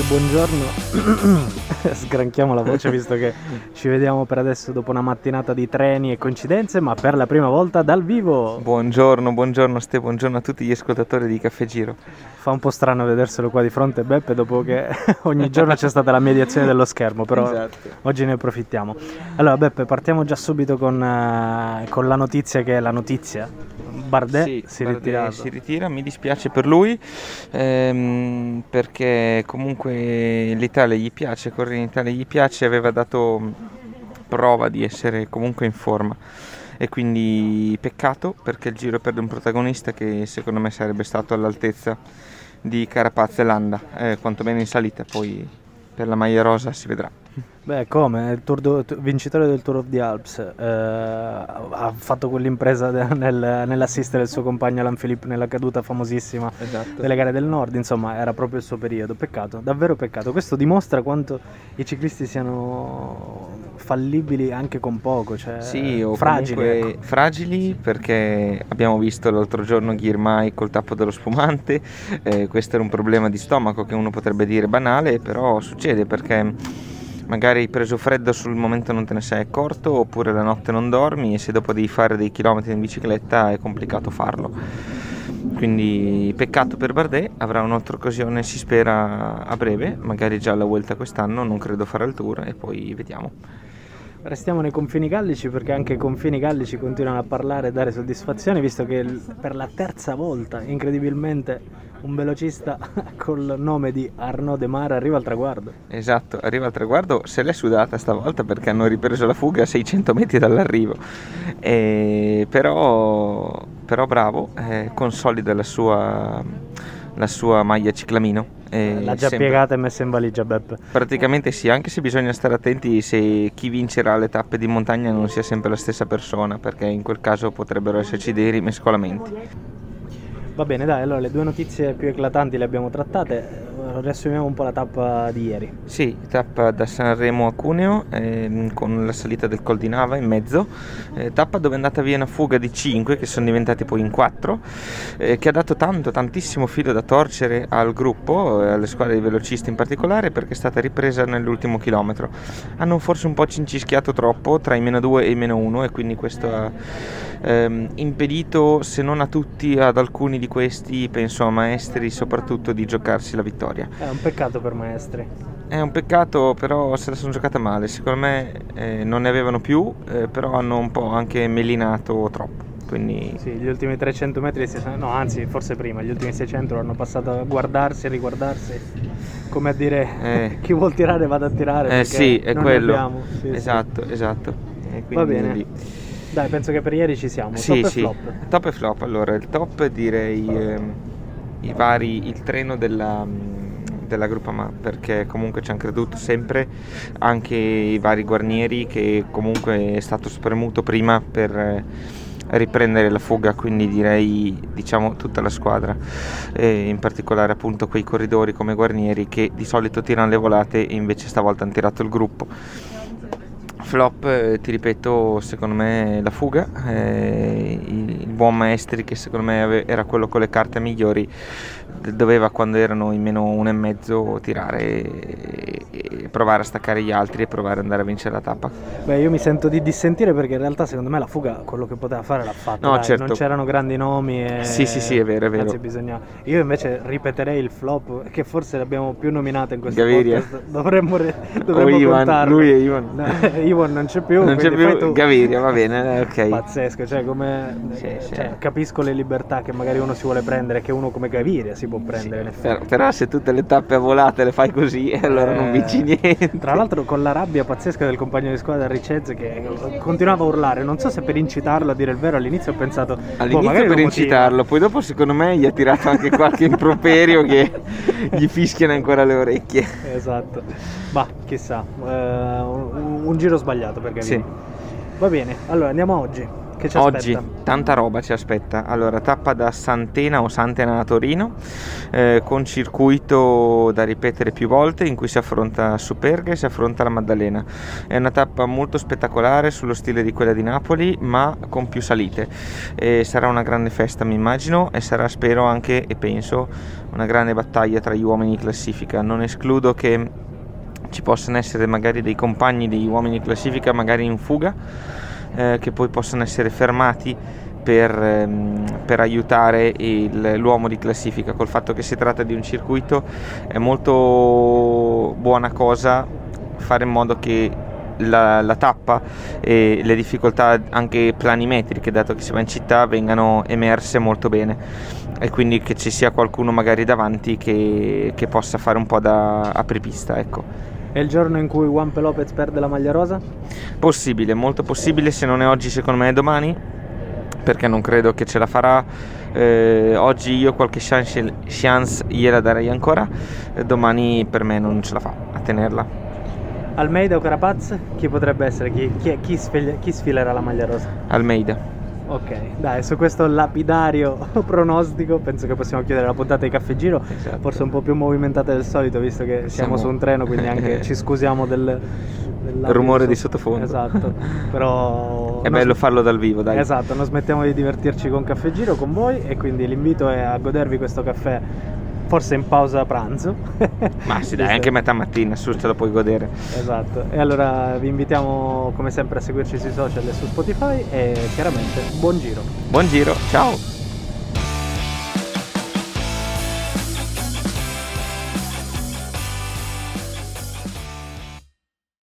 ragazzi, buongiorno. Sgranchiamo la voce visto che ci vediamo per adesso dopo una mattinata di treni e coincidenze, ma per la prima volta dal vivo. Buongiorno, buongiorno Ste, buongiorno a tutti gli ascoltatori di Caffè Giro. Fa un po' strano vederselo qua di fronte Beppe dopo che ogni giorno c'è stata la mediazione dello schermo, però esatto. oggi ne approfittiamo. Allora Beppe, partiamo già subito con, uh, con la notizia che è la notizia. Bardet sì, si, Bardet si ritira, mi dispiace per lui ehm, perché comunque l'Italia gli piace, correre in Italia gli piace, aveva dato prova di essere comunque in forma. E quindi peccato perché il giro perde un protagonista che secondo me sarebbe stato all'altezza di Carapaz e Landa, eh, quantomeno in salita, poi per la maglia rosa si vedrà. Beh, come? Il do, vincitore del Tour of the Alps eh, ha fatto quell'impresa de, nel, nell'assistere il suo compagno Alan Philippe nella caduta famosissima esatto. delle gare del nord, insomma era proprio il suo periodo, peccato, davvero peccato. Questo dimostra quanto i ciclisti siano fallibili anche con poco, cioè sì, o fragili. Ecco. Fragili perché abbiamo visto l'altro giorno Ghirmai col tappo dello spumante, eh, questo era un problema di stomaco che uno potrebbe dire banale, però succede perché magari hai preso freddo sul momento non te ne sei accorto oppure la notte non dormi e se dopo devi fare dei chilometri in bicicletta è complicato farlo quindi peccato per Bardet avrà un'altra occasione si spera a breve magari già alla Vuelta quest'anno non credo farà il tour e poi vediamo Restiamo nei confini gallici perché anche i confini gallici continuano a parlare e dare soddisfazione visto che per la terza volta incredibilmente un velocista col nome di Arnaud De Mar arriva al traguardo. Esatto, arriva al traguardo, se l'è sudata stavolta perché hanno ripreso la fuga a 600 metri dall'arrivo. E però, però bravo, eh, consolida la sua, la sua maglia ciclamino L'ha già sempre... piegata e messa in valigia Beppe. Praticamente sì, anche se bisogna stare attenti se chi vincerà le tappe di montagna non sia sempre la stessa persona, perché in quel caso potrebbero esserci dei rimescolamenti. Va bene, dai, allora le due notizie più eclatanti le abbiamo trattate riassumiamo un po' la tappa di ieri. Sì, tappa da Sanremo a Cuneo ehm, con la salita del Col di Nava in mezzo, eh, tappa dove è andata via una fuga di 5 che sono diventati poi in 4, eh, che ha dato tanto, tantissimo filo da torcere al gruppo, eh, alle squadre di velocisti in particolare, perché è stata ripresa nell'ultimo chilometro. Hanno forse un po' cincischiato troppo tra i meno 2 e i meno 1 e quindi questo ha ehm, impedito, se non a tutti, ad alcuni di questi, penso a maestri soprattutto, di giocarsi la vittoria. È un peccato per maestri. È un peccato, però se la sono giocata male. Secondo me eh, non ne avevano più, eh, però hanno un po' anche melinato troppo. Quindi... Sì, gli ultimi 300 metri, no anzi forse prima, gli ultimi 600 hanno passato a guardarsi e riguardarsi, come a dire eh. chi vuol tirare vada a tirare. Eh sì, è quello. Sì, esatto, sì. esatto. Va bene. Lì. Dai, penso che per ieri ci siamo. Sì, top sì. e flop. Top e flop. Allora, il top direi eh, i vari, il treno della, della Groupama perché comunque ci hanno creduto sempre anche i vari guarnieri che comunque è stato spremuto prima per eh, riprendere la fuga quindi direi diciamo tutta la squadra e in particolare appunto quei corridori come guarnieri che di solito tirano le volate e invece stavolta hanno tirato il gruppo flop, eh, ti ripeto, secondo me la fuga, eh, il, buon Maestri che secondo me ave, era quello con le carte migliori, doveva quando erano in meno uno e mezzo tirare e, e, provare a staccare gli altri e provare ad andare a vincere la tappa. Beh, io mi sento di dissentire perché in realtà secondo me la fuga quello che poteva fare l'ha fatto. No, Dai, certo. Non c'erano grandi nomi. E... Sì, sì, sì, è vero, è vero. Bisogna... Io invece ripeterei il flop che forse l'abbiamo più nominato in questo Gaviria. podcast. Dovremmo, re... Dovremmo oh, Ivan, lui è Ivan. Ivan Iwan non c'è più. Non c'è più Gaviria, va bene, eh, ok. Pazzesco, cioè come sì, cioè, capisco le libertà che magari uno si vuole prendere, che uno come Gaviria si può prendere. Sì, però, però, se tutte le tappe a volate le fai così, allora eh, non vinci niente. Tra l'altro con la rabbia pazzesca del compagno di squadra Ricez che continuava a urlare, non so se per incitarlo a dire il vero, all'inizio ho pensato... All'inizio boh, per incitarlo, poi dopo secondo me gli ha tirato anche qualche improperio che gli fischiano ancora le orecchie. Esatto. Bah, chissà, un, un, giro sbagliato per Gaviria. Sì. Va bene, allora andiamo oggi. Che ci Oggi aspetta? tanta roba ci aspetta. Allora, tappa da Santena o Santena a Torino, eh, con circuito da ripetere più volte in cui si affronta Superga e si affronta la Maddalena. È una tappa molto spettacolare sullo stile di quella di Napoli, ma con più salite. E sarà una grande festa, mi immagino, e sarà, spero, anche e penso, una grande battaglia tra gli uomini in classifica. Non escludo che ci possano essere magari dei compagni degli uomini in classifica, magari in fuga eh, che poi possano essere fermati per, ehm, per aiutare il, l'uomo di classifica. Col fatto che si tratta di un circuito è molto buona cosa fare in modo che la, la, tappa e le difficoltà anche planimetriche, dato che si va in città, vengano emerse molto bene e quindi che ci sia qualcuno magari davanti che, che possa fare un po' da apripista. Ecco. È il giorno in cui Juanpe Lopez perde la maglia rosa? Possibile, molto possibile, se non è oggi secondo me è domani, perché non credo che ce la farà. Eh, oggi io qualche chance, chance gliela darei ancora, eh, domani per me non ce la fa a tenerla. Almeida o Carapaz? Chi potrebbe essere? Chi, chi, chi, sfil- chi sfilerà la maglia rosa? Almeida. Ok, dai, su questo lapidario pronostico penso che possiamo chiudere la puntata di Caffè Giro, esatto. forse un po' più movimentata del solito visto che siamo, siamo... su un treno, quindi anche ci scusiamo del, del rumore di sottofondo. Esatto, però... È bello farlo dal vivo, dai. Esatto, non smettiamo di divertirci con Caffè Giro con voi e quindi l'invito è a godervi questo caffè forse in pausa pranzo. Ma sì, dai, anche metà mattina, su te lo puoi godere. Esatto. E allora vi invitiamo come sempre a seguirci sui social e su Spotify e chiaramente buon giro. Buon giro, ciao.